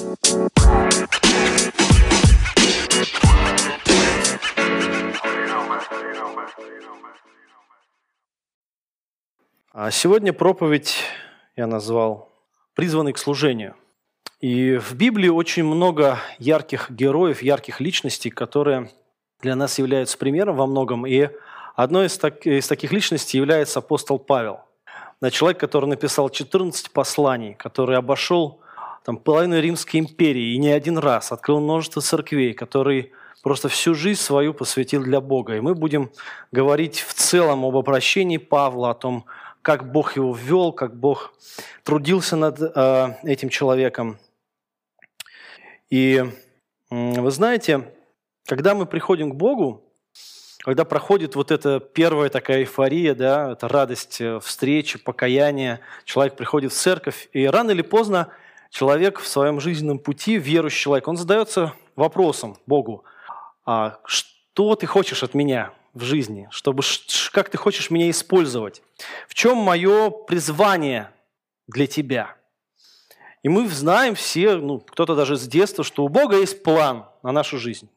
А сегодня проповедь я назвал «Призванный к служению». И в Библии очень много ярких героев, ярких личностей, которые для нас являются примером во многом. И одной из, так, из таких личностей является апостол Павел. Человек, который написал 14 посланий, который обошел там, половину Римской империи и не один раз, открыл множество церквей, который просто всю жизнь свою посвятил для Бога. И мы будем говорить в целом об обращении Павла, о том, как Бог его ввел, как Бог трудился над э, этим человеком. И вы знаете, когда мы приходим к Богу, когда проходит вот эта первая такая эйфория, да, это радость э, встречи, покаяния, человек приходит в церковь, и рано или поздно человек в своем жизненном пути, верующий человек, он задается вопросом Богу, а что ты хочешь от меня в жизни, чтобы, как ты хочешь меня использовать, в чем мое призвание для тебя. И мы знаем все, ну, кто-то даже с детства, что у Бога есть план на нашу жизнь.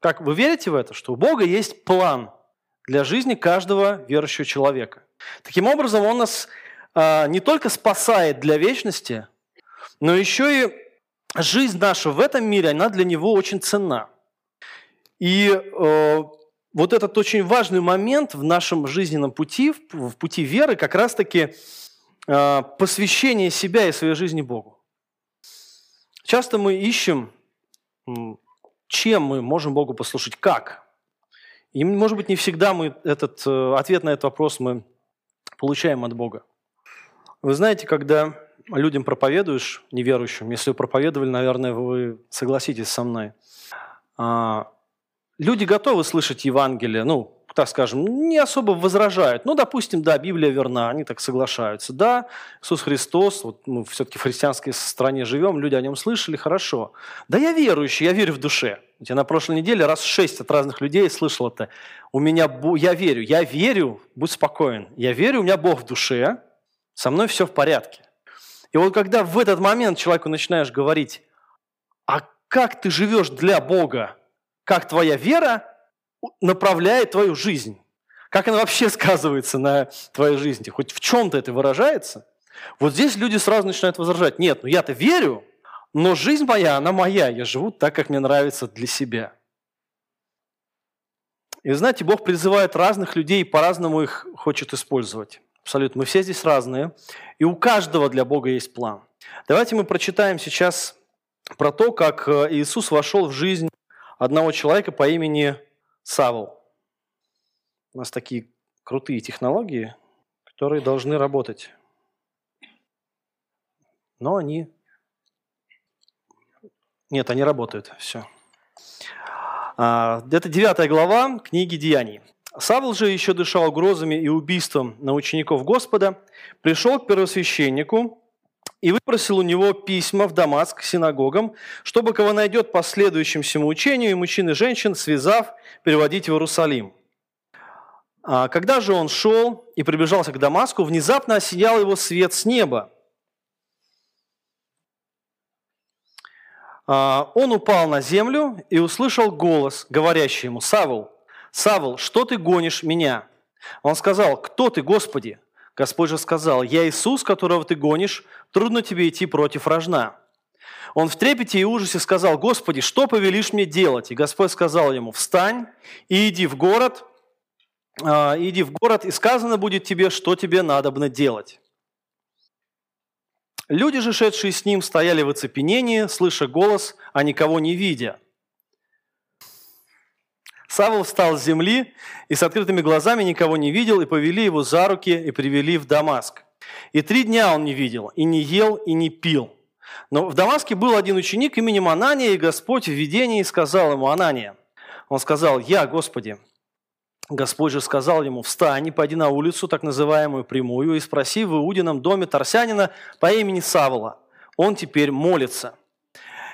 Как вы верите в это, что у Бога есть план для жизни каждого верующего человека? Таким образом, Он нас а, не только спасает для вечности, но еще и жизнь наша в этом мире, она для него очень ценна. И э, вот этот очень важный момент в нашем жизненном пути, в пути веры, как раз-таки э, посвящение себя и своей жизни Богу. Часто мы ищем, чем мы можем Богу послушать, как. И, может быть, не всегда мы этот, э, ответ на этот вопрос мы получаем от Бога. Вы знаете, когда людям проповедуешь, неверующим, если вы проповедовали, наверное, вы согласитесь со мной, а, люди готовы слышать Евангелие, ну, так скажем, не особо возражают. Ну, допустим, да, Библия верна, они так соглашаются. Да, Иисус Христос, вот мы все-таки в христианской стране живем, люди о нем слышали, хорошо. Да я верующий, я верю в душе. Я на прошлой неделе раз шесть от разных людей слышал это. У меня, я верю, я верю, будь спокоен, я верю, у меня Бог в душе, со мной все в порядке. И вот когда в этот момент человеку начинаешь говорить, а как ты живешь для Бога, как твоя вера направляет твою жизнь, как она вообще сказывается на твоей жизни, хоть в чем-то это выражается, вот здесь люди сразу начинают возражать, нет, ну я-то верю, но жизнь моя, она моя, я живу так, как мне нравится для себя. И знаете, Бог призывает разных людей, по-разному их хочет использовать. Абсолютно. Мы все здесь разные. И у каждого для Бога есть план. Давайте мы прочитаем сейчас про то, как э, Иисус вошел в жизнь одного человека по имени Савл. У нас такие крутые технологии, которые должны работать. Но они... Нет, они работают. Все. А, это девятая глава книги «Деяний». Савл же еще дышал угрозами и убийством на учеников Господа, пришел к первосвященнику и выпросил у него письма в Дамаск к синагогам, чтобы кого найдет по следующему учению, и мужчин и женщин, связав, переводить в Иерусалим. А когда же он шел и приближался к Дамаску, внезапно осиял его свет с неба. А, он упал на землю и услышал голос, говорящий ему, «Савл, Савл, что ты гонишь меня? Он сказал, кто ты, Господи? Господь же сказал, я Иисус, которого ты гонишь, трудно тебе идти против рожна. Он в трепете и ужасе сказал, Господи, что повелишь мне делать? И Господь сказал ему, встань и иди в город, э, иди в город, и сказано будет тебе, что тебе надобно делать. Люди же, шедшие с ним, стояли в оцепенении, слыша голос, а никого не видя – Савл встал с земли и с открытыми глазами никого не видел, и повели его за руки и привели в Дамаск. И три дня он не видел, и не ел, и не пил. Но в Дамаске был один ученик именем Анания, и Господь в видении сказал ему, Анания, он сказал, «Я, Господи». Господь же сказал ему, «Встань и пойди на улицу, так называемую прямую, и спроси в Иудином доме Тарсянина по имени Савла. Он теперь молится».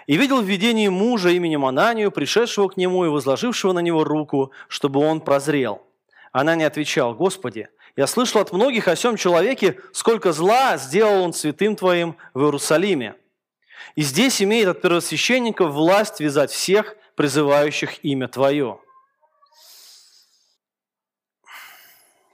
И видел в видении мужа именем Ананию, пришедшего к нему и возложившего на него руку, чтобы он прозрел. Анания отвечал, «Господи, я слышал от многих о сем человеке, сколько зла сделал он святым Твоим в Иерусалиме. И здесь имеет от первосвященника власть вязать всех, призывающих имя Твое.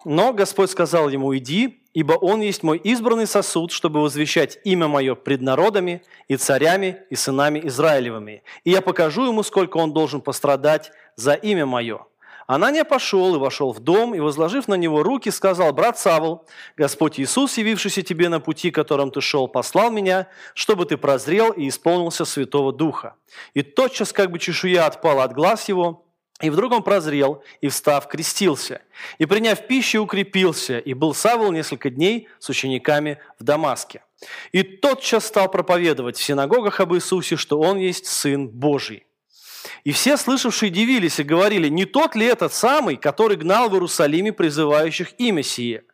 Но Господь сказал ему, иди, ибо он есть мой избранный сосуд, чтобы возвещать имя мое пред народами и царями и сынами Израилевыми. И я покажу ему, сколько он должен пострадать за имя мое. Анания пошел и вошел в дом, и, возложив на него руки, сказал, «Брат Савл, Господь Иисус, явившийся тебе на пути, которым ты шел, послал меня, чтобы ты прозрел и исполнился Святого Духа». И тотчас, как бы чешуя отпала от глаз его, и вдруг он прозрел, и, встав, крестился. И, приняв пищу, укрепился, и был Савл несколько дней с учениками в Дамаске. И тотчас стал проповедовать в синагогах об Иисусе, что Он есть Сын Божий. И все слышавшие дивились и говорили, не тот ли этот самый, который гнал в Иерусалиме призывающих имя сие?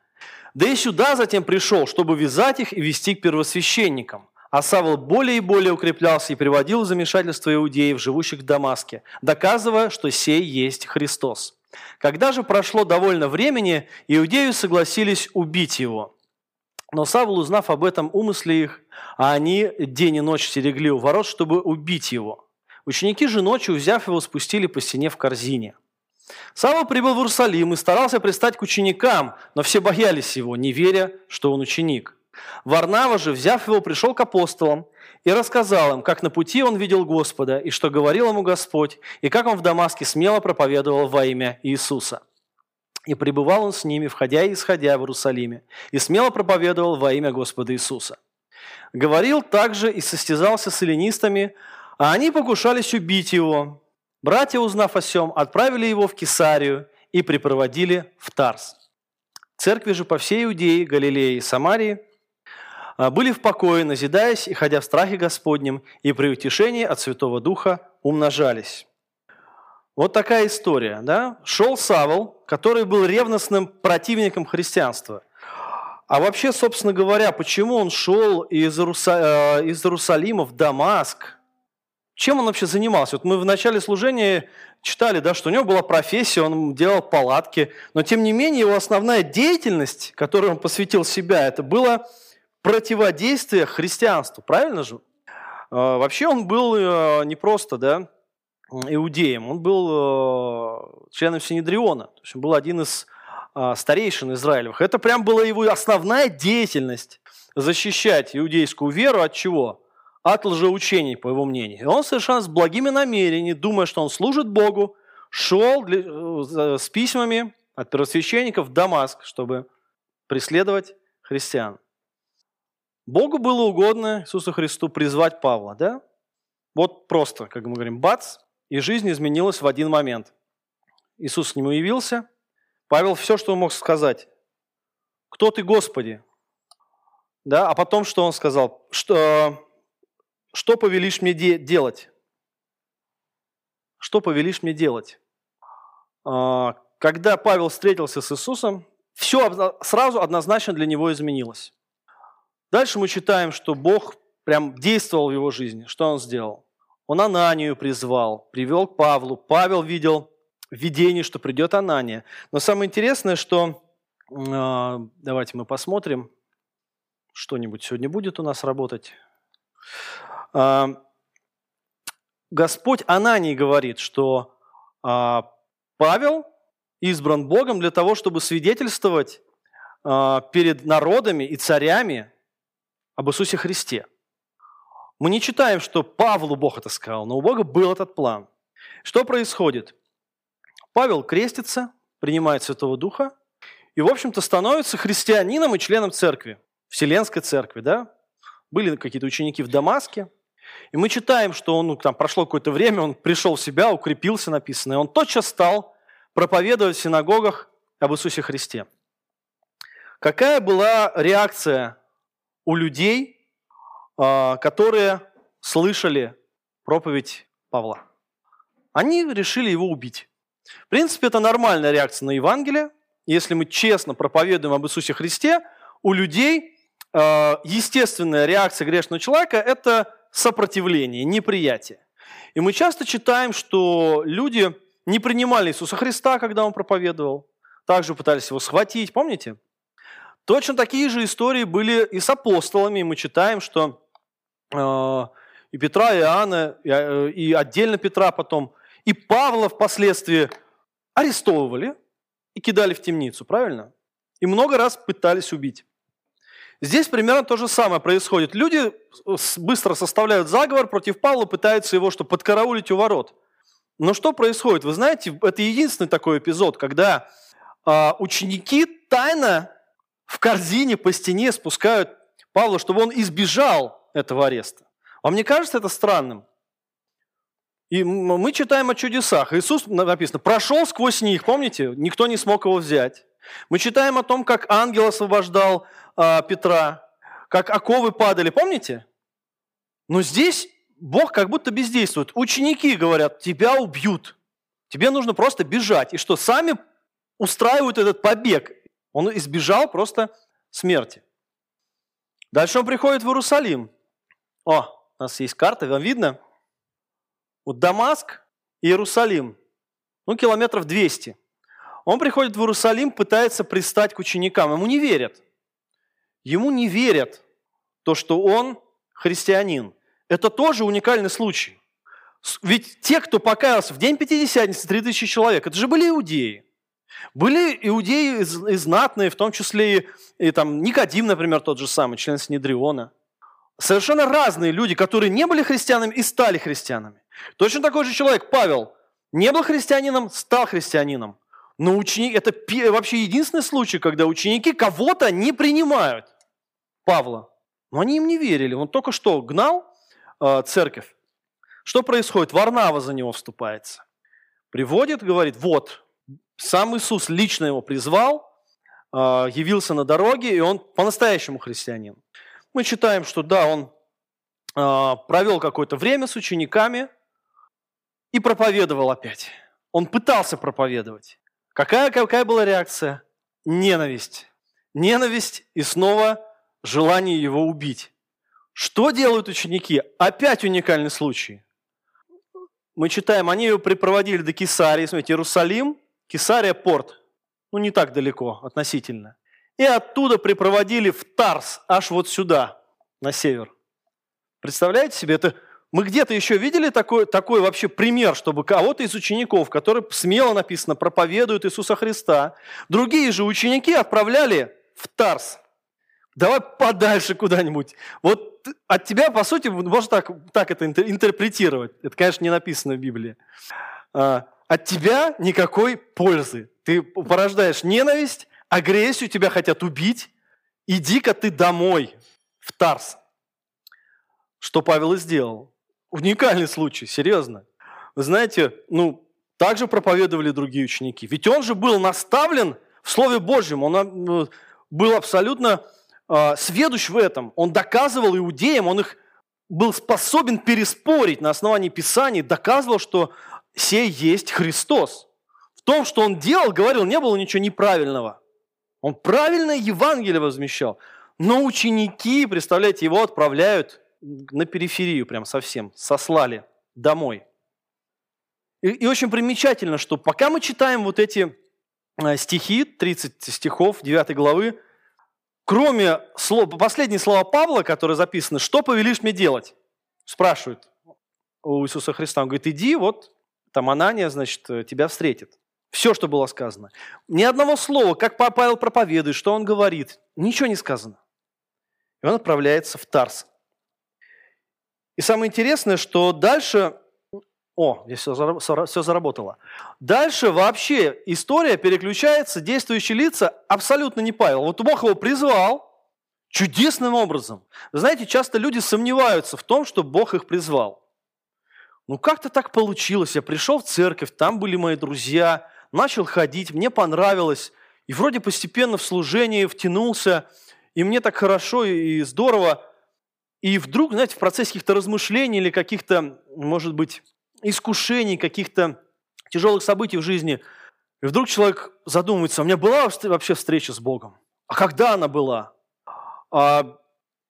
Да и сюда затем пришел, чтобы вязать их и вести к первосвященникам. А Савл более и более укреплялся и приводил в замешательство иудеев, живущих в Дамаске, доказывая, что сей есть Христос. Когда же прошло довольно времени, иудеи согласились убить его. Но Савл, узнав об этом умысле их, а они день и ночь стерегли у ворот, чтобы убить его. Ученики же ночью, взяв его, спустили по стене в корзине. Савл прибыл в Иерусалим и старался пристать к ученикам, но все боялись его, не веря, что он ученик. Варнава же, взяв его, пришел к апостолам и рассказал им, как на пути он видел Господа, и что говорил ему Господь, и как он в Дамаске смело проповедовал во имя Иисуса. И пребывал он с ними, входя и исходя в Иерусалиме, и смело проповедовал во имя Господа Иисуса. Говорил также и состязался с эллинистами, а они покушались убить его. Братья, узнав о сем, отправили его в Кесарию и припроводили в Тарс. Церкви же по всей Иудее, Галилее и Самарии – были в покое, назидаясь и ходя в страхе Господнем, и при утешении от Святого Духа умножались. Вот такая история. Да? Шел Савол, который был ревностным противником христианства. А вообще, собственно говоря, почему он шел из, Иеруса... Э, из Иерусалима в Дамаск? Чем он вообще занимался? Вот мы в начале служения читали, да, что у него была профессия, он делал палатки, но тем не менее его основная деятельность, которой он посвятил себя, это было противодействие христианству, правильно же? А, вообще он был э, не просто да, иудеем, он был э, членом Синедриона, то есть он был один из а, старейшин Израилевых. Это прям была его основная деятельность – защищать иудейскую веру от чего? От лжеучений, по его мнению. И он совершенно с благими намерениями, думая, что он служит Богу, шел э, с письмами от первосвященников в Дамаск, чтобы преследовать христиан. Богу было угодно Иисусу Христу призвать Павла, да? Вот просто, как мы говорим, бац, и жизнь изменилась в один момент. Иисус к нему явился, Павел все, что он мог сказать. «Кто ты, Господи?» Да, а потом что он сказал? Что, что повелишь мне де- делать? Что повелишь мне делать? А, когда Павел встретился с Иисусом, все сразу однозначно для него изменилось. Дальше мы читаем, что Бог прям действовал в его жизни. Что он сделал? Он Ананию призвал, привел к Павлу. Павел видел видение, что придет Анания. Но самое интересное, что... Э, давайте мы посмотрим. Что-нибудь сегодня будет у нас работать. Э, Господь Анании говорит, что э, Павел избран Богом для того, чтобы свидетельствовать перед народами и царями об Иисусе Христе. Мы не читаем, что Павлу Бог это сказал, но у Бога был этот план. Что происходит? Павел крестится, принимает Святого Духа и, в общем-то, становится христианином и членом церкви, Вселенской церкви. Да? Были какие-то ученики в Дамаске, и мы читаем, что он, ну, там прошло какое-то время, он пришел в себя, укрепился, написано, и он тотчас стал проповедовать в синагогах об Иисусе Христе. Какая была реакция у людей, а, которые слышали проповедь Павла. Они решили его убить. В принципе, это нормальная реакция на Евангелие. Если мы честно проповедуем об Иисусе Христе, у людей а, естественная реакция грешного человека – это сопротивление, неприятие. И мы часто читаем, что люди не принимали Иисуса Христа, когда Он проповедовал. Также пытались его схватить, помните? Точно такие же истории были и с апостолами. Мы читаем, что э, и Петра, и Иоанна, и, э, и отдельно Петра потом, и Павла впоследствии арестовывали и кидали в темницу, правильно? И много раз пытались убить. Здесь примерно то же самое происходит. Люди быстро составляют заговор против Павла, пытаются его что, подкараулить у ворот. Но что происходит? Вы знаете, это единственный такой эпизод, когда э, ученики тайно в корзине по стене спускают Павла, чтобы он избежал этого ареста. Вам не кажется это странным? И мы читаем о чудесах. Иисус, написано, прошел сквозь них, помните? Никто не смог его взять. Мы читаем о том, как ангел освобождал э, Петра, как оковы падали, помните? Но здесь Бог как будто бездействует. Ученики говорят, тебя убьют. Тебе нужно просто бежать. И что, сами устраивают этот побег. Он избежал просто смерти. Дальше он приходит в Иерусалим. О, у нас есть карта, вам видно? Вот Дамаск и Иерусалим. Ну, километров 200. Он приходит в Иерусалим, пытается пристать к ученикам. Ему не верят. Ему не верят то, что он христианин. Это тоже уникальный случай. Ведь те, кто покаялся в день Пятидесятницы, 3000 человек, это же были иудеи. Были иудеи и знатные, в том числе и, и там Никодим, например, тот же самый, член Синедриона. Совершенно разные люди, которые не были христианами и стали христианами. Точно такой же человек, Павел, не был христианином, стал христианином. Но ученик, это вообще единственный случай, когда ученики кого-то не принимают. Павла. Но они им не верили. Он только что гнал э, церковь. Что происходит? Варнава за него вступается. Приводит, говорит, вот, сам Иисус лично его призвал, э, явился на дороге, и он по-настоящему христианин. Мы читаем, что да, он э, провел какое-то время с учениками и проповедовал опять. Он пытался проповедовать. Какая, какая была реакция? Ненависть. Ненависть и снова желание его убить. Что делают ученики? Опять уникальный случай. Мы читаем, они его припроводили до Кесарии, смотрите, Иерусалим, Кесария – порт. Ну, не так далеко относительно. И оттуда припроводили в Тарс, аж вот сюда, на север. Представляете себе, это мы где-то еще видели такой, такой вообще пример, чтобы кого-то из учеников, который смело написано, проповедует Иисуса Христа, другие же ученики отправляли в Тарс. Давай подальше куда-нибудь. Вот от тебя, по сути, можно так, так это интерпретировать. Это, конечно, не написано в Библии. От тебя никакой пользы. Ты порождаешь ненависть, агрессию, тебя хотят убить. Иди-ка ты домой, в Тарс. Что Павел и сделал. Уникальный случай, серьезно. Вы знаете, ну, также проповедовали другие ученики. Ведь он же был наставлен в Слове Божьем. Он э, был абсолютно э, сведущ в этом. Он доказывал иудеям, он их был способен переспорить на основании Писаний, доказывал, что сей есть Христос. В том, что он делал, говорил, не было ничего неправильного. Он правильное Евангелие возмещал. Но ученики, представляете, его отправляют на периферию прям совсем, сослали домой. И, и очень примечательно, что пока мы читаем вот эти э, стихи, 30 стихов 9 главы, кроме слов, последние слова Павла, которые записаны, что повелишь мне делать? Спрашивают у Иисуса Христа. Он говорит, иди, вот там Анания, значит, э, тебя встретит. Все, что было сказано. Ни одного слова, как Павел проповедует, что он говорит, ничего не сказано. И он отправляется в Тарс. И самое интересное, что дальше... О, здесь все, все заработало. Дальше вообще история переключается, действующие лица абсолютно не Павел. Вот Бог его призвал чудесным образом. Знаете, часто люди сомневаются в том, что Бог их призвал. Ну как-то так получилось. Я пришел в церковь, там были мои друзья, начал ходить, мне понравилось. И вроде постепенно в служение втянулся, и мне так хорошо и здорово. И вдруг, знаете, в процессе каких-то размышлений или каких-то, может быть, искушений, каких-то тяжелых событий в жизни, и вдруг человек задумывается, у меня была вообще встреча с Богом? А когда она была? А,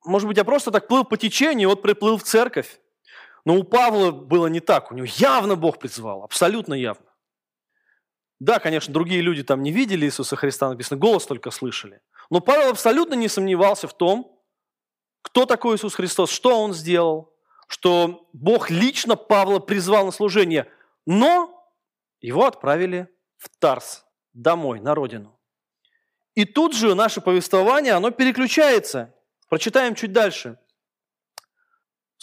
может быть, я просто так плыл по течению, вот приплыл в церковь. Но у Павла было не так, у него явно Бог призвал, абсолютно явно. Да, конечно, другие люди там не видели Иисуса Христа, написано, голос только слышали. Но Павел абсолютно не сомневался в том, кто такой Иисус Христос, что Он сделал. что Бог лично Павла призвал на служение, но его отправили в Тарс, домой, на родину. И тут же наше повествование, оно переключается. Прочитаем чуть дальше.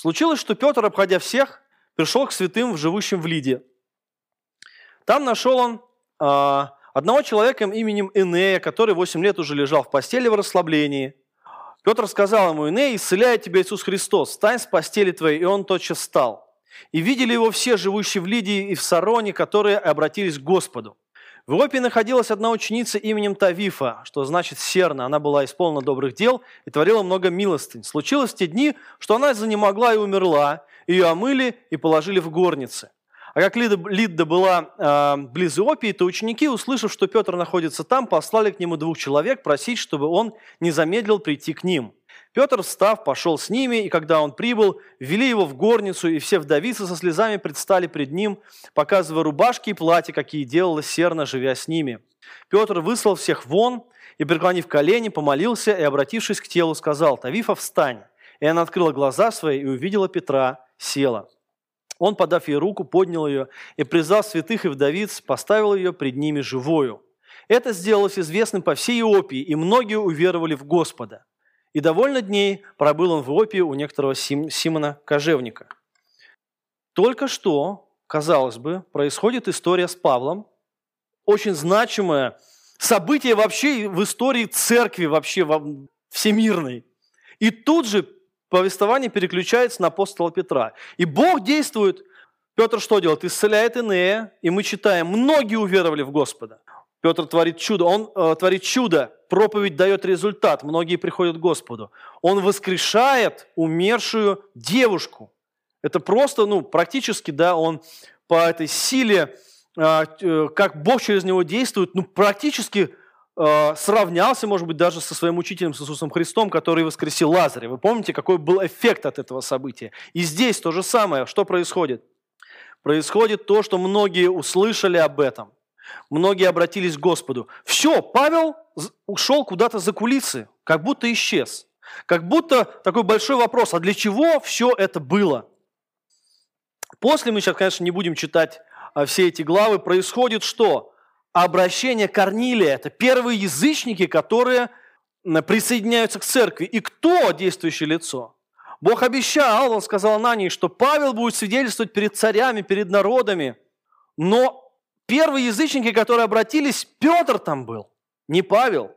Случилось, что Петр, обходя всех, пришел к святым, живущим в Лиде. Там нашел он э, одного человека именем Энея, который 8 лет уже лежал в постели в расслаблении. Петр сказал ему, Эней, исцеляет тебя Иисус Христос, встань с постели твоей, и он тотчас встал. И видели его все, живущие в Лидии и в Сароне, которые обратились к Господу. В Иопии находилась одна ученица именем Тавифа, что значит серна. Она была исполнена добрых дел и творила много милостынь. Случилось в те дни, что она занемогла и умерла, ее омыли и положили в горнице. А как Лидда была э, близ Иопии, то ученики, услышав, что Петр находится там, послали к нему двух человек просить, чтобы он не замедлил прийти к ним. Петр, встав, пошел с ними, и когда он прибыл, ввели его в горницу, и все вдовицы со слезами предстали пред ним, показывая рубашки и платья, какие делала Серна, живя с ними. Петр выслал всех вон, и, преклонив колени, помолился, и, обратившись к телу, сказал, «Тавифа, встань!» И она открыла глаза свои и увидела Петра, села. Он, подав ей руку, поднял ее и, призвав святых и вдовиц, поставил ее пред ними живою. Это сделалось известным по всей Иопии, и многие уверовали в Господа. И довольно дней пробыл он в Иопии у некоторого Сим, Симона Кожевника. Только что, казалось бы, происходит история с Павлом, очень значимое событие вообще в истории церкви, вообще всемирной. И тут же повествование переключается на апостола Петра. И Бог действует. Петр что делает? Исцеляет Инея, и мы читаем, многие уверовали в Господа. Петр творит чудо, он э, творит чудо, проповедь дает результат, многие приходят к Господу. Он воскрешает умершую девушку. Это просто, ну, практически, да, он по этой силе, э, э, как Бог через него действует, ну, практически Э, сравнялся, может быть, даже со своим учителем, с Иисусом Христом, который воскресил Лазаря. Вы помните, какой был эффект от этого события? И здесь то же самое. Что происходит? Происходит то, что многие услышали об этом. Многие обратились к Господу. Все, Павел ушел куда-то за кулисы, как будто исчез. Как будто такой большой вопрос, а для чего все это было? После мы сейчас, конечно, не будем читать а, все эти главы. Происходит что? обращение Корнилия. Это первые язычники, которые присоединяются к церкви. И кто действующее лицо? Бог обещал, он сказал Анании, что Павел будет свидетельствовать перед царями, перед народами. Но первые язычники, которые обратились, Петр там был, не Павел.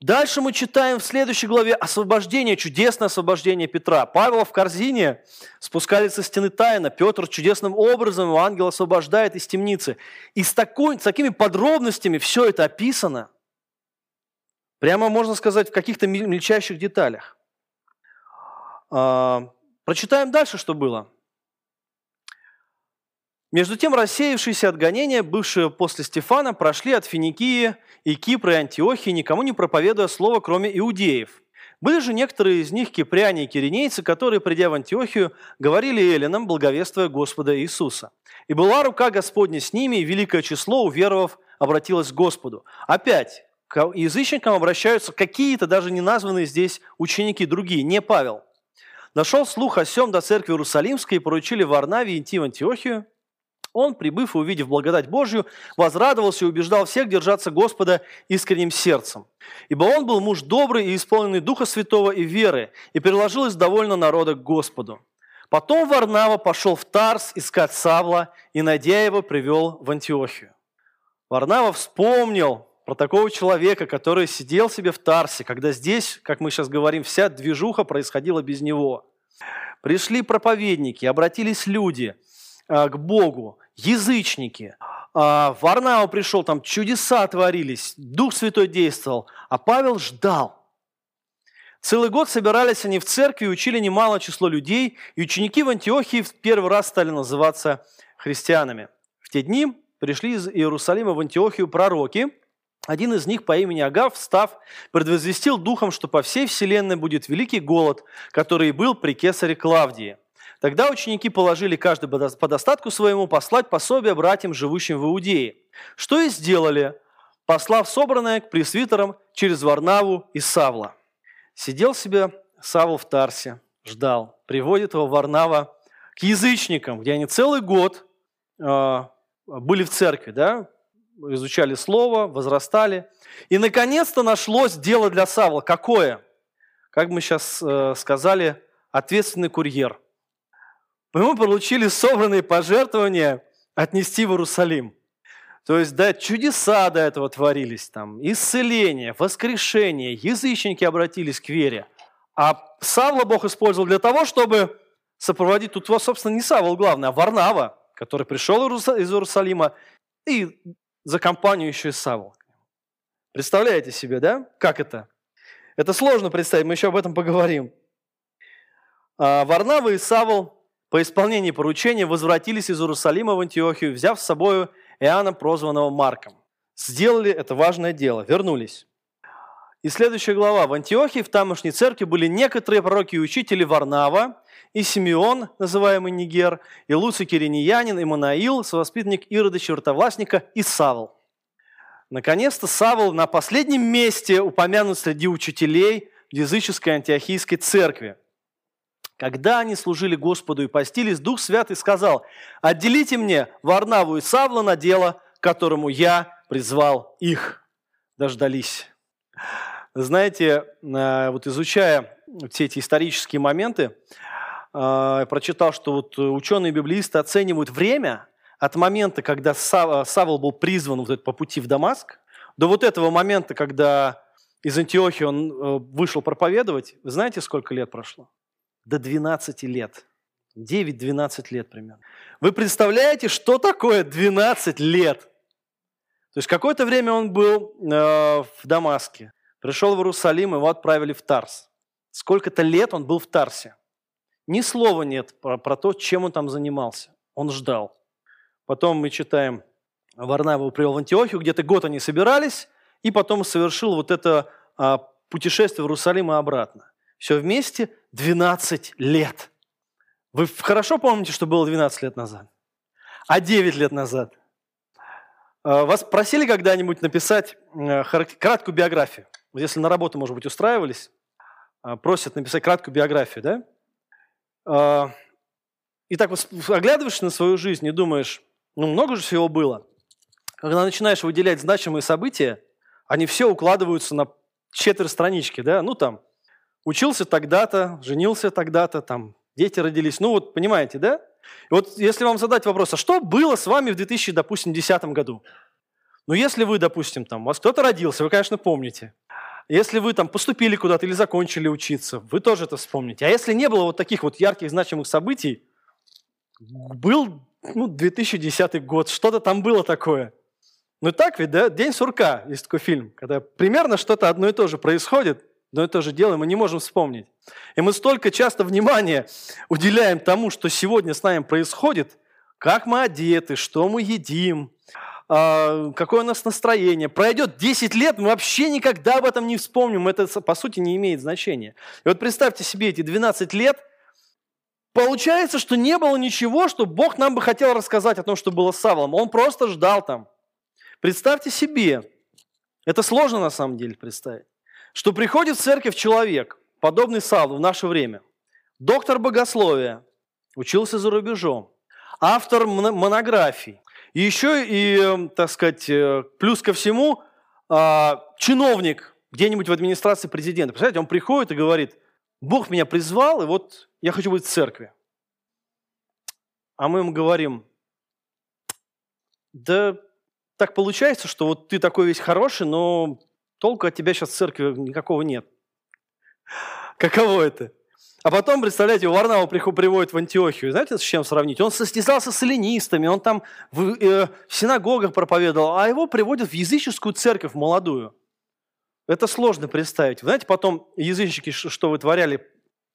Дальше мы читаем в следующей главе освобождение, чудесное освобождение Петра. Павел в корзине спускались со стены тайно. Петр чудесным образом его ангел освобождает из темницы. И с, такой, с такими подробностями все это описано. Прямо можно сказать в каких-то мельчайших деталях. А, прочитаем дальше, что было. Между тем рассеявшиеся от гонения, бывшие после Стефана, прошли от Финикии и Кипра и Антиохии, никому не проповедуя слово, кроме иудеев. Были же некоторые из них кипряне и киринейцы, которые, придя в Антиохию, говорили эллинам, благовествуя Господа Иисуса. И была рука Господня с ними, и великое число, уверовав, обратилось к Господу. Опять, к язычникам обращаются какие-то даже не названные здесь ученики другие, не Павел. Нашел слух о сем до церкви Иерусалимской и поручили Варнаве идти в Антиохию, он, прибыв и увидев благодать Божью, возрадовался и убеждал всех держаться Господа искренним сердцем. Ибо он был муж добрый и исполненный Духа Святого и веры, и приложилось довольно народа к Господу. Потом Варнава пошел в Тарс искать Савла, и, найдя его, привел в Антиохию. Варнава вспомнил про такого человека, который сидел себе в Тарсе, когда здесь, как мы сейчас говорим, вся движуха происходила без него. Пришли проповедники, обратились люди – Э, к Богу, язычники. А, в Варнау пришел, там чудеса творились, Дух Святой действовал, а Павел ждал. Целый год собирались они в церкви, учили немало число людей, и ученики в Антиохии в первый раз стали называться христианами. В те дни пришли из Иерусалима в Антиохию пророки. Один из них по имени Агав, встав, предвозвестил духом, что по всей вселенной будет великий голод, который был при кесаре Клавдии – Тогда ученики положили каждый по достатку своему послать пособие братьям, живущим в Иудее. Что и сделали, послав собранное к пресвитерам через Варнаву и Савла. Сидел себе Савл в Тарсе, ждал, приводит его Варнава к язычникам, где они целый год э, были в церкви, да, изучали слово, возрастали. И наконец-то нашлось дело для Савла. Какое? Как мы сейчас э, сказали, ответственный курьер. Мы получили собранные пожертвования отнести в Иерусалим. То есть, да, чудеса до этого творились там, исцеление, воскрешение, язычники обратились к вере. А Савла Бог использовал для того, чтобы сопроводить, тут, собственно, не Савл главное, а Варнава, который пришел из Иерусалима, и за компанию еще и Савл. Представляете себе, да? Как это? Это сложно представить, мы еще об этом поговорим. А Варнава и Савл по исполнении поручения возвратились из Иерусалима в Антиохию, взяв с собой Иоанна, прозванного Марком. Сделали это важное дело, вернулись. И следующая глава. В Антиохии, в тамошней церкви были некоторые пророки и учители Варнава, и Симеон, называемый Нигер, и Луций Кириньянин, и Манаил, совоспитанник Ирода Чертовластника, и Савл. Наконец-то Савл на последнем месте упомянут среди учителей в языческой антиохийской церкви. Когда они служили Господу и постились, Дух Святый сказал, «Отделите мне Варнаву и Савла на дело, которому я призвал их». Дождались. Знаете, э, вот изучая все эти исторические моменты, э, прочитал, что вот ученые-библеисты оценивают время от момента, когда Савл был призван вот по пути в Дамаск, до вот этого момента, когда из Антиохии он э, вышел проповедовать, вы знаете, сколько лет прошло? До 12 лет. 9-12 лет примерно. Вы представляете, что такое 12 лет? То есть какое-то время он был э, в Дамаске. Пришел в Иерусалим, его отправили в Тарс. Сколько-то лет он был в Тарсе. Ни слова нет про, про то, чем он там занимался. Он ждал. Потом мы читаем, Варнава его привел в Антиохию, где-то год они собирались, и потом совершил вот это а, путешествие в Иерусалим и обратно. Все вместе 12 лет. Вы хорошо помните, что было 12 лет назад? А 9 лет назад? А, вас просили когда-нибудь написать э, краткую биографию? Вот если на работу, может быть, устраивались, а, просят написать краткую биографию, да? А, и так вот оглядываешься на свою жизнь и думаешь, ну много же всего было. Когда начинаешь выделять значимые события, они все укладываются на четверть странички, да? Ну там, учился тогда-то, женился тогда-то, там, дети родились. Ну вот, понимаете, да? И вот если вам задать вопрос, а что было с вами в 2010 году? Ну, если вы, допустим, там, у вас кто-то родился, вы, конечно, помните. Если вы там поступили куда-то или закончили учиться, вы тоже это вспомните. А если не было вот таких вот ярких, значимых событий, был ну, 2010 год, что-то там было такое. Ну так ведь, да? День сурка, есть такой фильм, когда примерно что-то одно и то же происходит, одно и то же дело, мы не можем вспомнить. И мы столько часто внимания уделяем тому, что сегодня с нами происходит, как мы одеты, что мы едим, а, какое у нас настроение. Пройдет 10 лет, мы вообще никогда об этом не вспомним. Это, по сути, не имеет значения. И вот представьте себе эти 12 лет. Получается, что не было ничего, что Бог нам бы хотел рассказать о том, что было с Савлом. Он просто ждал там. Представьте себе, это сложно на самом деле представить, что приходит в церковь человек, подобный Савлу в наше время, доктор богословия, учился за рубежом, автор монографий, и еще и, эм, так сказать, э, плюс ко всему, а, чиновник где-нибудь в администрации президента. Представляете, он приходит и говорит, Бог меня призвал, и вот я хочу быть в церкви. А мы ему говорим, да так получается, что вот ты такой весь хороший, но толку от тебя сейчас в церкви никакого нет. Каково это? А потом, представляете, Варнава приводит в Антиохию. Знаете, с чем сравнить? Он состязался с эллинистами, он там в, э, в синагогах проповедовал, а его приводят в языческую церковь молодую. Это сложно представить. Знаете, потом язычники что вытворяли,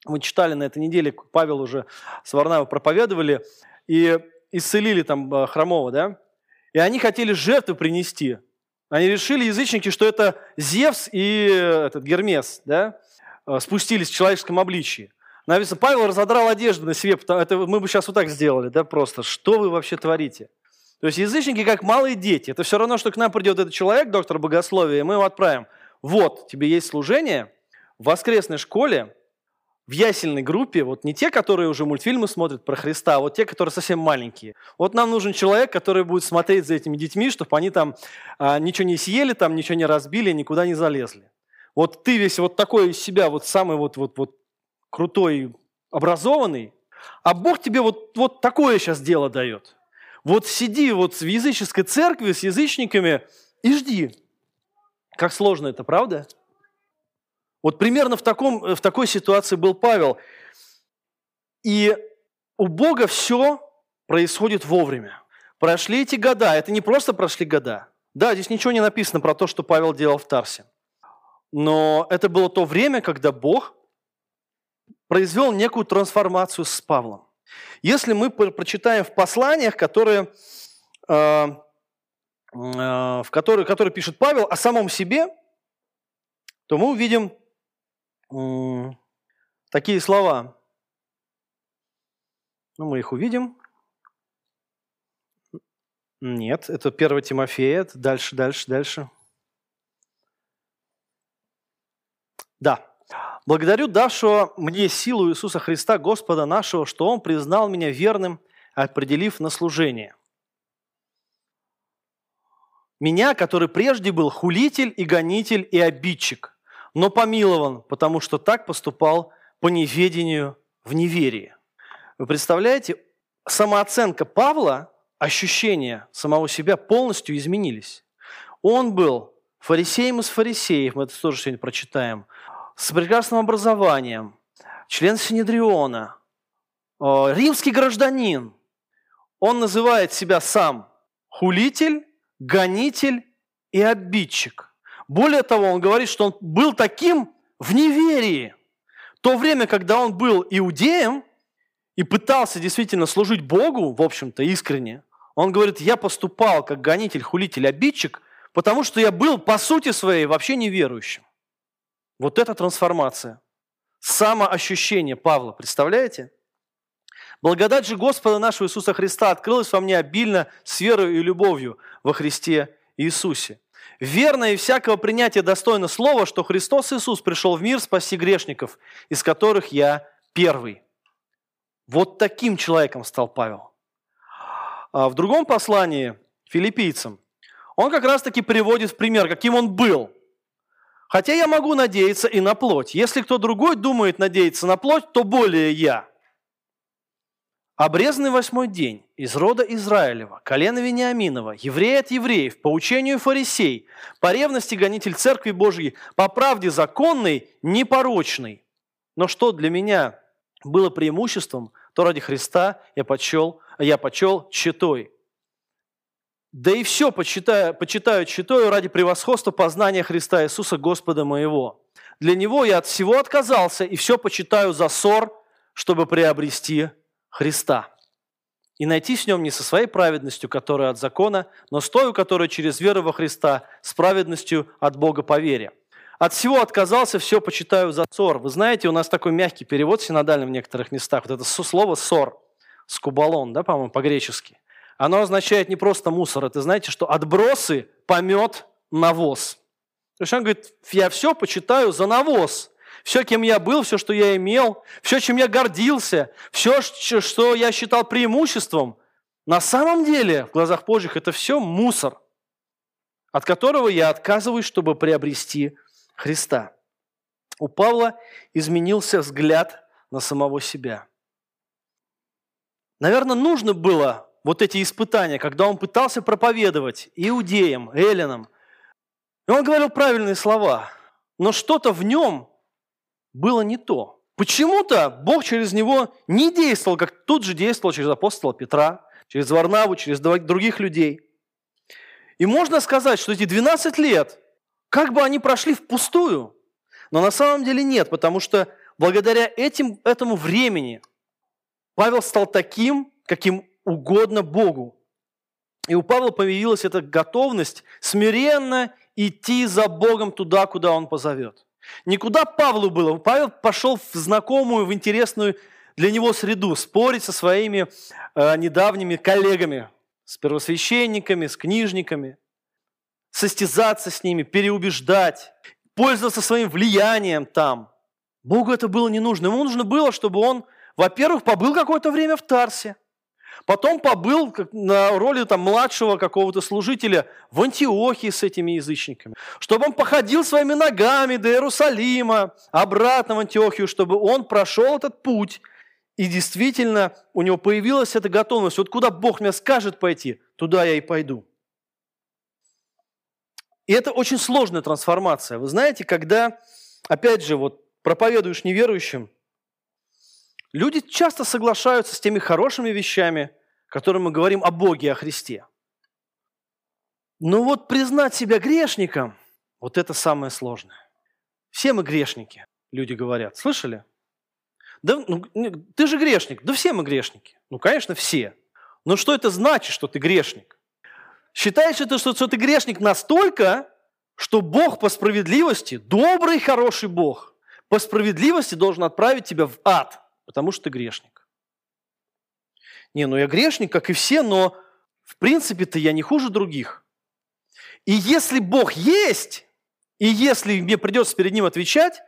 мы читали на этой неделе, Павел уже с Варнавой проповедовали, и исцелили там э, хромого, да? И они хотели жертву принести. Они решили, язычники, что это Зевс и э, этот Гермес, да? Э, спустились в человеческом обличии. Написано, Павел разодрал одежду на себе, это мы бы сейчас вот так сделали, да, просто. Что вы вообще творите? То есть язычники как малые дети. Это все равно, что к нам придет этот человек, доктор богословия, и мы его отправим. Вот, тебе есть служение в воскресной школе, в ясельной группе, вот не те, которые уже мультфильмы смотрят про Христа, а вот те, которые совсем маленькие. Вот нам нужен человек, который будет смотреть за этими детьми, чтобы они там а, ничего не съели, там ничего не разбили, никуда не залезли. Вот ты весь вот такой из себя, вот самый вот, вот, вот крутой, образованный, а Бог тебе вот, вот такое сейчас дело дает. Вот сиди вот в языческой церкви с язычниками и жди. Как сложно это, правда? Вот примерно в, таком, в такой ситуации был Павел. И у Бога все происходит вовремя. Прошли эти года, это не просто прошли года. Да, здесь ничего не написано про то, что Павел делал в Тарсе. Но это было то время, когда Бог произвел некую трансформацию с Павлом. Если мы прочитаем в посланиях, которые, э, э, в которые, которые пишет Павел о самом себе, то мы увидим такие слова. Ну, мы их увидим. Нет, это 1 Тимофея. Дальше, дальше, дальше. Да. Благодарю Дашу мне силу Иисуса Христа, Господа нашего, что Он признал меня верным, определив на служение. Меня, который прежде был хулитель и гонитель и обидчик, но помилован, потому что так поступал по неведению в неверии. Вы представляете, самооценка Павла, ощущения самого себя полностью изменились. Он был фарисеем из фарисеев, мы это тоже сегодня прочитаем, с прекрасным образованием, член Синедриона, э, римский гражданин. Он называет себя сам хулитель, гонитель и обидчик – более того, он говорит, что он был таким в неверии. То время, когда он был иудеем и пытался действительно служить Богу, в общем-то, искренне, он говорит, я поступал как гонитель, хулитель, обидчик, потому что я был по сути своей вообще неверующим. Вот эта трансформация. Самоощущение Павла, представляете? Благодать же Господа нашего Иисуса Христа открылась во мне обильно с верой и любовью во Христе Иисусе. Верно и всякого принятия достойно слова, что Христос Иисус пришел в мир спасти грешников, из которых я первый. Вот таким человеком стал Павел. А в другом послании филиппийцам он как раз-таки приводит в пример, каким он был. Хотя я могу надеяться и на плоть. Если кто другой думает надеяться на плоть, то более я – Обрезанный восьмой день из рода Израилева, колена Вениаминова, еврей от евреев, по учению фарисей, по ревности гонитель Церкви Божьей, по правде законной, непорочный. Но что для меня было преимуществом, то ради Христа я почел, я почел читой. Да и все почитаю, почитаю читаю ради превосходства познания Христа Иисуса Господа моего. Для Него я от всего отказался и все почитаю за ссор, чтобы приобрести Христа. И найти в нем не со своей праведностью, которая от закона, но с той, которая через веру во Христа, с праведностью от Бога по вере. От всего отказался, все почитаю за ссор. Вы знаете, у нас такой мягкий перевод синодальный в некоторых местах. Вот это слово ссор, скубалон, да, по-моему, по-гречески. Оно означает не просто мусор, это знаете, что отбросы, помет, навоз. То есть он говорит, я все почитаю за навоз, все, кем я был, все, что я имел, все, чем я гордился, все, что я считал преимуществом, на самом деле в глазах Божьих это все мусор, от которого я отказываюсь, чтобы приобрести Христа. У Павла изменился взгляд на самого себя. Наверное, нужно было вот эти испытания, когда он пытался проповедовать иудеям, эллинам. И он говорил правильные слова, но что-то в нем было не то. Почему-то Бог через него не действовал, как тут же действовал через апостола Петра, через Варнаву, через других людей. И можно сказать, что эти 12 лет, как бы они прошли впустую, но на самом деле нет, потому что благодаря этим, этому времени Павел стал таким, каким угодно Богу. И у Павла появилась эта готовность смиренно идти за Богом туда, куда он позовет. Никуда Павлу было. Павел пошел в знакомую, в интересную для него среду, спорить со своими э, недавними коллегами, с первосвященниками, с книжниками, состязаться с ними, переубеждать, пользоваться своим влиянием там. Богу это было не нужно. Ему нужно было, чтобы он, во-первых, побыл какое-то время в Тарсе, потом побыл на роли там, младшего какого-то служителя в Антиохии с этими язычниками, чтобы он походил своими ногами до Иерусалима, обратно в Антиохию, чтобы он прошел этот путь, и действительно у него появилась эта готовность. Вот куда Бог меня скажет пойти, туда я и пойду. И это очень сложная трансформация. Вы знаете, когда, опять же, вот проповедуешь неверующим, люди часто соглашаются с теми хорошими вещами, которые мы говорим о Боге, о Христе. Но вот признать себя грешником, вот это самое сложное. Все мы грешники, люди говорят. Слышали? Да, ну, ты же грешник. Да все мы грешники. Ну, конечно, все. Но что это значит, что ты грешник? Считаешь это, что, что ты грешник настолько, что Бог по справедливости, добрый, хороший Бог, по справедливости должен отправить тебя в ад, потому что ты грешник. Не, ну я грешник, как и все, но в принципе-то я не хуже других. И если Бог есть, и если мне придется перед Ним отвечать,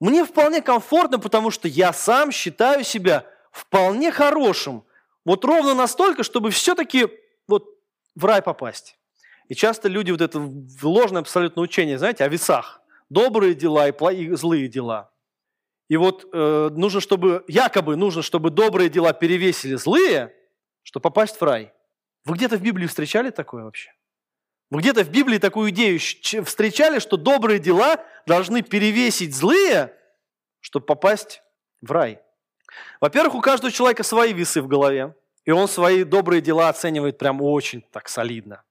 мне вполне комфортно, потому что я сам считаю себя вполне хорошим. Вот ровно настолько, чтобы все-таки вот в рай попасть. И часто люди вот это ложное абсолютно учение, знаете, о весах. Добрые дела и, злые дела. И вот э, нужно, чтобы, якобы нужно, чтобы добрые дела перевесили злые, чтобы попасть в рай. Вы где-то в Библии встречали такое вообще? Вы где-то в Библии такую идею встречали, что добрые дела должны перевесить злые, чтобы попасть в рай? Во-первых, у каждого человека свои весы в голове. И он свои добрые дела оценивает прям очень так солидно.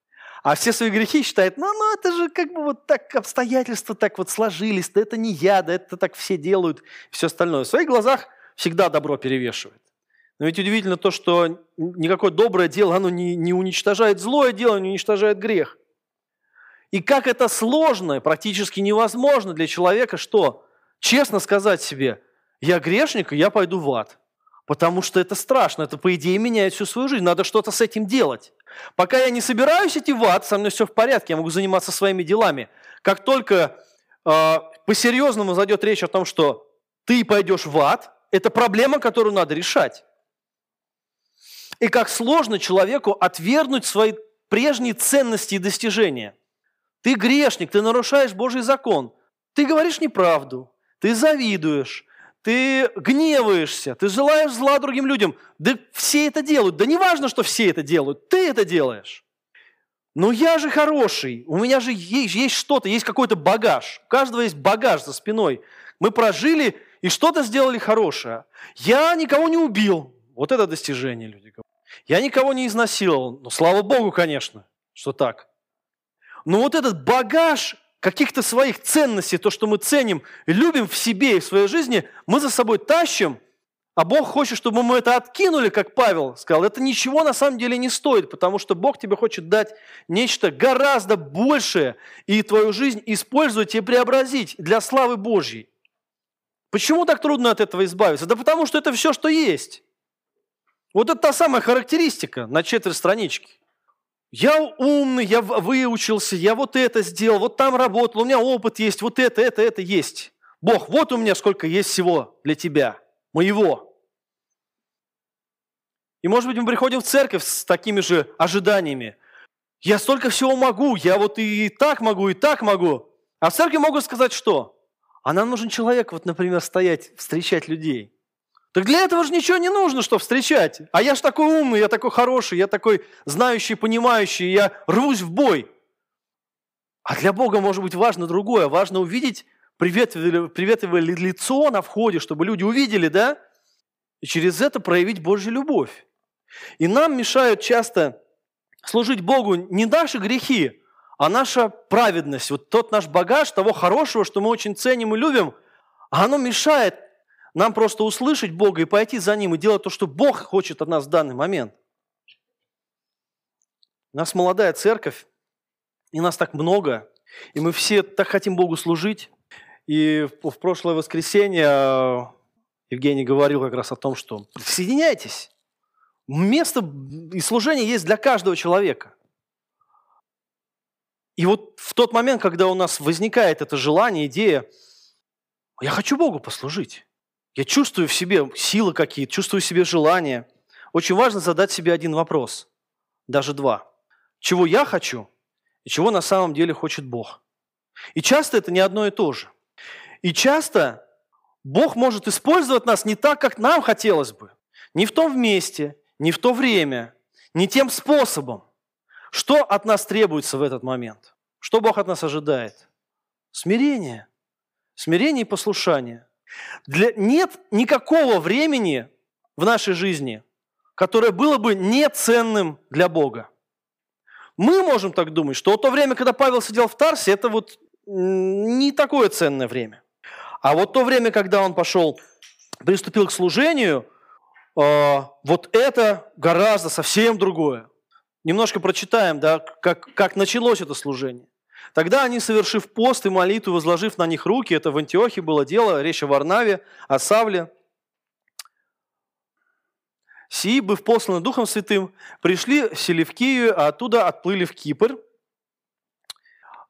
А все свои грехи считает, ну, ну это же как бы вот так обстоятельства так вот сложились, да это не я, да это так все делают, все остальное. В своих глазах всегда добро перевешивает. Но ведь удивительно то, что никакое доброе дело, оно не, не уничтожает злое дело, не уничтожает грех. И как это сложно, практически невозможно для человека, что честно сказать себе, я грешник, и я пойду в ад. Потому что это страшно, это, по идее, меняет всю свою жизнь. Надо что-то с этим делать. Пока я не собираюсь идти в ад, со мной все в порядке, я могу заниматься своими делами. Как только э, по-серьезному зайдет речь о том, что ты пойдешь в ад, это проблема, которую надо решать. И как сложно человеку отвергнуть свои прежние ценности и достижения. Ты грешник, ты нарушаешь Божий закон, ты говоришь неправду, ты завидуешь, ты гневаешься, ты желаешь зла другим людям. Да все это делают. Да не важно, что все это делают, ты это делаешь. Но я же хороший, у меня же есть, есть что-то, есть какой-то багаж. У каждого есть багаж за спиной. Мы прожили и что-то сделали хорошее. Я никого не убил. Вот это достижение, люди говорят. Я никого не изнасиловал. Ну, слава Богу, конечно, что так. Но вот этот багаж каких-то своих ценностей, то, что мы ценим, любим в себе и в своей жизни, мы за собой тащим, а Бог хочет, чтобы мы это откинули, как Павел сказал. Это ничего на самом деле не стоит, потому что Бог тебе хочет дать нечто гораздо большее и твою жизнь использовать и преобразить для славы Божьей. Почему так трудно от этого избавиться? Да потому что это все, что есть. Вот это та самая характеристика на четверть странички. Я умный, я выучился, я вот это сделал, вот там работал, у меня опыт есть, вот это, это, это есть. Бог, вот у меня сколько есть всего для тебя, моего. И может быть мы приходим в церковь с такими же ожиданиями. Я столько всего могу, я вот и так могу, и так могу. А в церкви могут сказать что? А нам нужен человек, вот, например, стоять, встречать людей. Так для этого же ничего не нужно, чтобы встречать. А я ж такой умный, я такой хороший, я такой знающий, понимающий, я рвусь в бой. А для Бога может быть важно другое. Важно увидеть приветливое лицо на входе, чтобы люди увидели, да? И через это проявить Божью любовь. И нам мешают часто служить Богу не наши грехи, а наша праведность. Вот тот наш багаж того хорошего, что мы очень ценим и любим, оно мешает нам просто услышать Бога и пойти за Ним и делать то, что Бог хочет от нас в данный момент. У нас молодая церковь, и нас так много, и мы все так хотим Богу служить. И в прошлое воскресенье э, Евгений говорил как раз о том, что присоединяйтесь. Место и служение есть для каждого человека. И вот в тот момент, когда у нас возникает это желание, идея – Я хочу Богу послужить. Я чувствую в себе силы какие-то, чувствую в себе желания. Очень важно задать себе один вопрос, даже два. Чего я хочу и чего на самом деле хочет Бог? И часто это не одно и то же. И часто Бог может использовать нас не так, как нам хотелось бы. Не в том месте, не в то время, не тем способом. Что от нас требуется в этот момент? Что Бог от нас ожидает? Смирение. Смирение и послушание. Для... Нет никакого времени в нашей жизни, которое было бы неценным для Бога. Мы можем так думать, что то время, когда Павел сидел в Тарсе, это вот не такое ценное время. А вот то время, когда он пошел, приступил к служению, э, вот это гораздо совсем другое. Немножко прочитаем, да, как, как началось это служение. Тогда они, совершив пост и молитву, возложив на них руки, это в Антиохе было дело, речь о Варнаве, о Савле, сии, быв посланы Духом Святым, пришли в Селевкию, а оттуда отплыли в Кипр –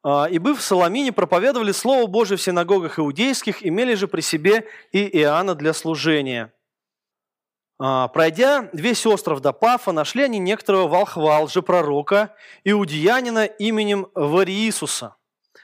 а, и быв в Соломине, проповедовали Слово Божие в синагогах иудейских, имели же при себе и Иоанна для служения. А, пройдя весь остров до Пафа, нашли они некоторого волхва, пророка иудеянина именем Вариисуса,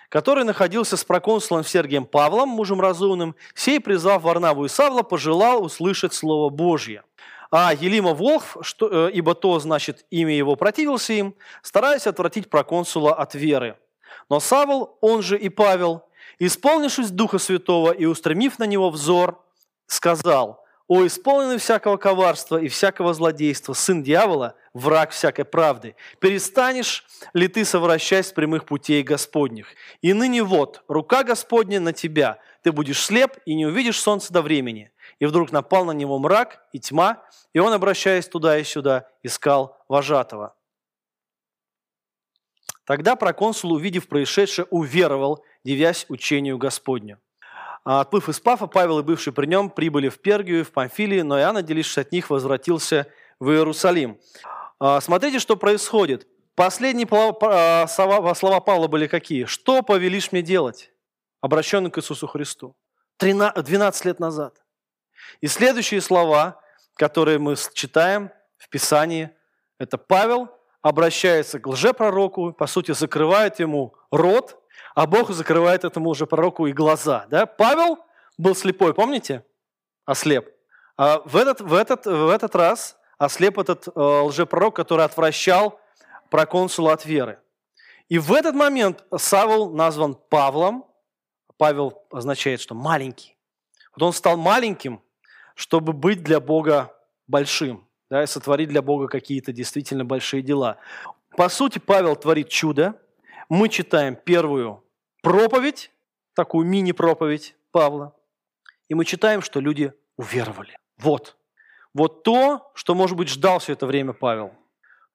который находился с проконсулом Сергием Павлом, мужем разумным, сей, призвав Варнаву и Савла, пожелал услышать Слово Божье. А Елима Волхв, что, э, ибо то, значит, имя его противился им, стараясь отвратить проконсула от веры – но Савл, он же и Павел, исполнившись Духа Святого и устремив на него взор, сказал, «О, исполненный всякого коварства и всякого злодейства, сын дьявола, враг всякой правды, перестанешь ли ты совращать с прямых путей Господних? И ныне вот, рука Господня на тебя, ты будешь слеп и не увидишь солнца до времени». И вдруг напал на него мрак и тьма, и он, обращаясь туда и сюда, искал вожатого. Тогда проконсул, увидев происшедшее, уверовал, девясь учению Господню. А отплыв из Пафа, Павел и бывший при нем прибыли в Пергию, в Памфилии, но Иоанн, отделившись от них, возвратился в Иерусалим. А, смотрите, что происходит. Последние а, слова Павла были какие? «Что повелишь мне делать?» Обращенный к Иисусу Христу. 12 лет назад. И следующие слова, которые мы читаем в Писании, это Павел обращается к лжепророку, по сути, закрывает ему рот, а Бог закрывает этому лжепророку и глаза. Да? Павел был слепой, помните? Ослеп. А в этот, в этот, в этот раз ослеп этот э, лжепророк, который отвращал проконсула от веры. И в этот момент Савл назван Павлом. Павел означает, что маленький. Вот он стал маленьким, чтобы быть для Бога большим да, и сотворить для Бога какие-то действительно большие дела. По сути, Павел творит чудо. Мы читаем первую проповедь, такую мини-проповедь Павла, и мы читаем, что люди уверовали. Вот. Вот то, что, может быть, ждал все это время Павел.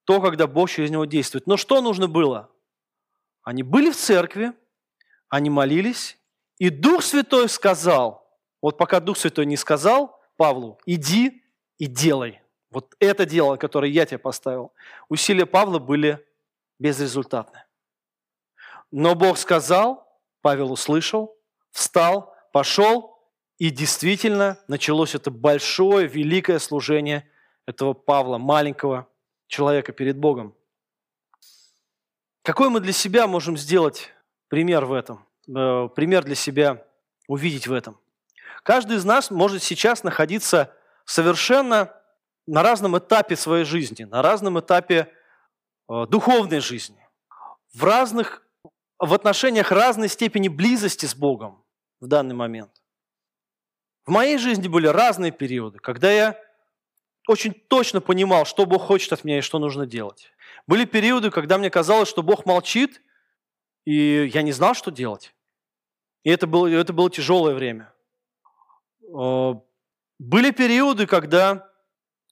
То, когда Бог через него действует. Но что нужно было? Они были в церкви, они молились, и Дух Святой сказал, вот пока Дух Святой не сказал Павлу, иди и делай. Вот это дело, которое я тебе поставил, усилия Павла были безрезультатны. Но Бог сказал, Павел услышал, встал, пошел, и действительно началось это большое, великое служение этого Павла, маленького человека перед Богом. Какой мы для себя можем сделать пример в этом? Э, пример для себя увидеть в этом. Каждый из нас может сейчас находиться совершенно на разном этапе своей жизни, на разном этапе э, духовной жизни, в разных, в отношениях разной степени близости с Богом в данный момент. В моей жизни были разные периоды, когда я очень точно понимал, что Бог хочет от меня и что нужно делать. Были периоды, когда мне казалось, что Бог молчит, и я не знал, что делать. И это было, это было тяжелое время. Э, были периоды, когда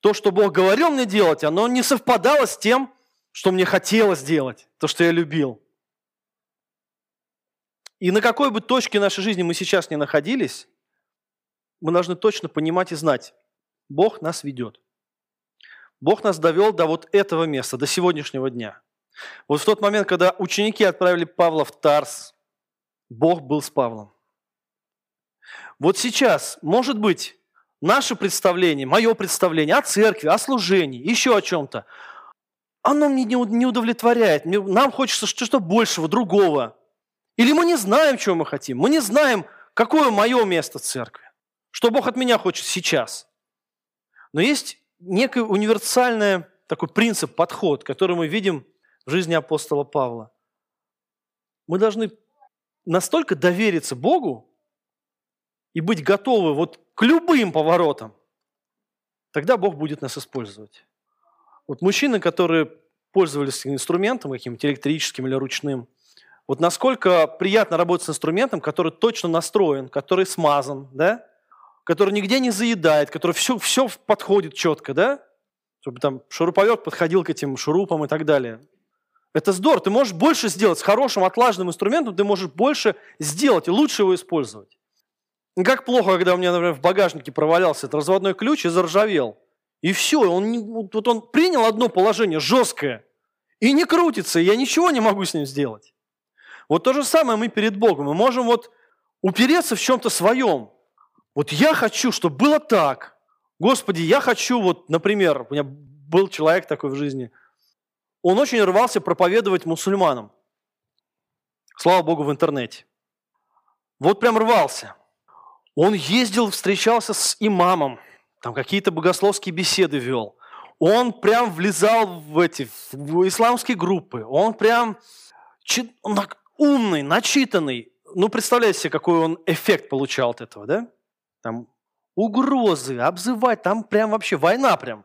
то, что Бог говорил мне делать, оно не совпадало с тем, что мне хотелось делать, то, что я любил. И на какой бы точке нашей жизни мы сейчас не находились, мы должны точно понимать и знать, Бог нас ведет. Бог нас довел до вот этого места, до сегодняшнего дня. Вот в тот момент, когда ученики отправили Павла в Тарс, Бог был с Павлом. Вот сейчас, может быть, наше представление, мое представление о церкви, о служении, еще о чем-то, оно мне не удовлетворяет. Нам хочется что-то большего, другого. Или мы не знаем, чего мы хотим. Мы не знаем, какое мое место в церкви. Что Бог от меня хочет сейчас. Но есть некий универсальный такой принцип, подход, который мы видим в жизни апостола Павла. Мы должны настолько довериться Богу и быть готовы вот к любым поворотам. Тогда Бог будет нас использовать. Вот мужчины, которые пользовались инструментом каким-то электрическим или ручным, вот насколько приятно работать с инструментом, который точно настроен, который смазан, да? который нигде не заедает, который все, все подходит четко, да? чтобы там шуруповерт подходил к этим шурупам и так далее. Это здорово. Ты можешь больше сделать с хорошим отлаженным инструментом, ты можешь больше сделать и лучше его использовать. Как плохо, когда у меня, например, в багажнике провалялся этот разводной ключ и заржавел. И все, он, вот он принял одно положение жесткое и не крутится, и я ничего не могу с ним сделать. Вот то же самое мы перед Богом. Мы можем вот упереться в чем-то своем. Вот я хочу, чтобы было так. Господи, я хочу, вот, например, у меня был человек такой в жизни, он очень рвался проповедовать мусульманам. Слава Богу, в интернете. Вот прям рвался. Он ездил, встречался с имамом, там какие-то богословские беседы вел. Он прям влезал в эти в исламские группы. Он прям он умный, начитанный. Ну, представляете себе, какой он эффект получал от этого, да? Там угрозы, обзывать, там прям вообще война прям.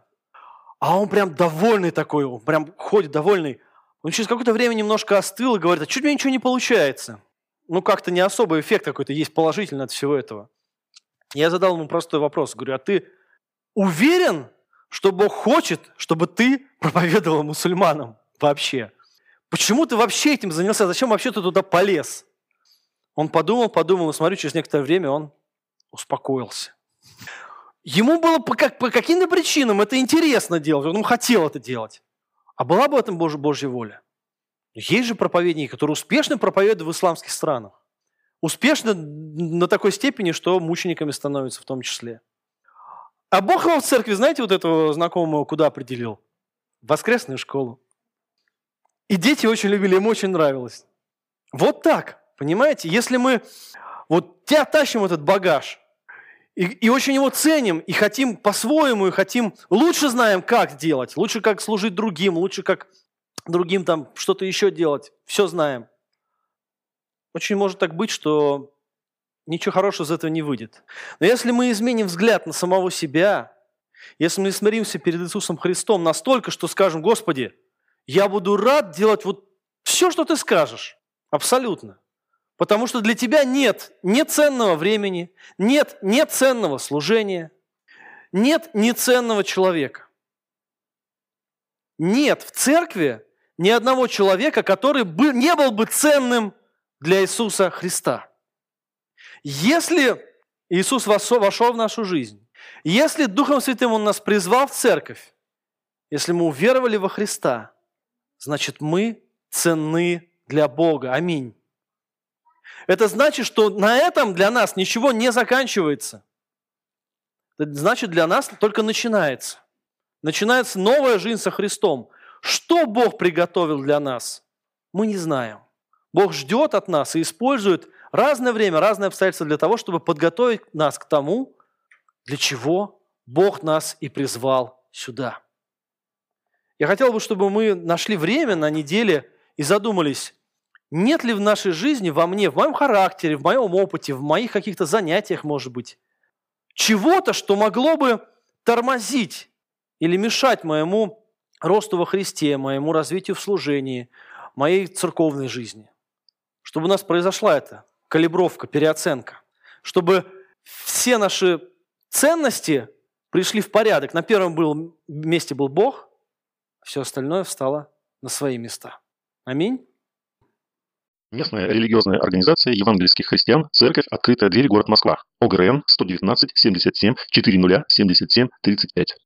А он прям довольный такой, он прям ходит довольный. Он через какое-то время немножко остыл и говорит, а чуть у меня ничего не получается. Ну, как-то не особый эффект какой-то есть положительный от всего этого. Я задал ему простой вопрос. Говорю, а ты уверен, что Бог хочет, чтобы ты проповедовал мусульманам вообще? Почему ты вообще этим занялся? Зачем вообще ты туда полез? Он подумал, подумал, и смотрю, через некоторое время он успокоился. Ему было по, как, по каким-то причинам это интересно делать, он хотел это делать. А была бы в этом Божья, Божья воля? Есть же проповедники, которые успешно проповедуют в исламских странах. Успешно на такой степени, что мучениками становятся в том числе. А Бог его в церкви, знаете, вот этого знакомого куда определил? В воскресную школу. И дети очень любили, им очень нравилось. Вот так, понимаете? Если мы вот тебя тащим этот багаж, и, и очень его ценим, и хотим по-своему, и хотим, лучше знаем, как делать, лучше как служить другим, лучше как другим там что-то еще делать, все знаем. Очень может так быть, что ничего хорошего из этого не выйдет. Но если мы изменим взгляд на самого себя, если мы смиримся перед Иисусом Христом настолько, что скажем, Господи, я буду рад делать вот все, что ты скажешь. Абсолютно. Потому что для тебя нет неценного времени, нет неценного служения, нет неценного человека. Нет в церкви ни одного человека, который бы, не был бы ценным для Иисуса Христа. Если Иисус вошел в нашу жизнь, если Духом Святым Он нас призвал в церковь, если мы уверовали во Христа – значит мы ценны для Бога. Аминь. Это значит, что на этом для нас ничего не заканчивается. Это значит, для нас только начинается. Начинается новая жизнь со Христом. Что Бог приготовил для нас, мы не знаем. Бог ждет от нас и использует разное время, разные обстоятельства для того, чтобы подготовить нас к тому, для чего Бог нас и призвал сюда. Я хотел бы, чтобы мы нашли время на неделе и задумались, нет ли в нашей жизни, во мне, в моем характере, в моем опыте, в моих каких-то занятиях, может быть, чего-то, что могло бы тормозить или мешать моему росту во Христе, моему развитию в служении, моей церковной жизни. Чтобы у нас произошла эта калибровка, переоценка. Чтобы все наши ценности пришли в порядок. На первом месте был Бог, все остальное встало на свои места. Аминь. Местная религиозная организация евангельских христиан «Церковь. Открытая дверь. Город Москва». ОГРН 119 77 40 77 35.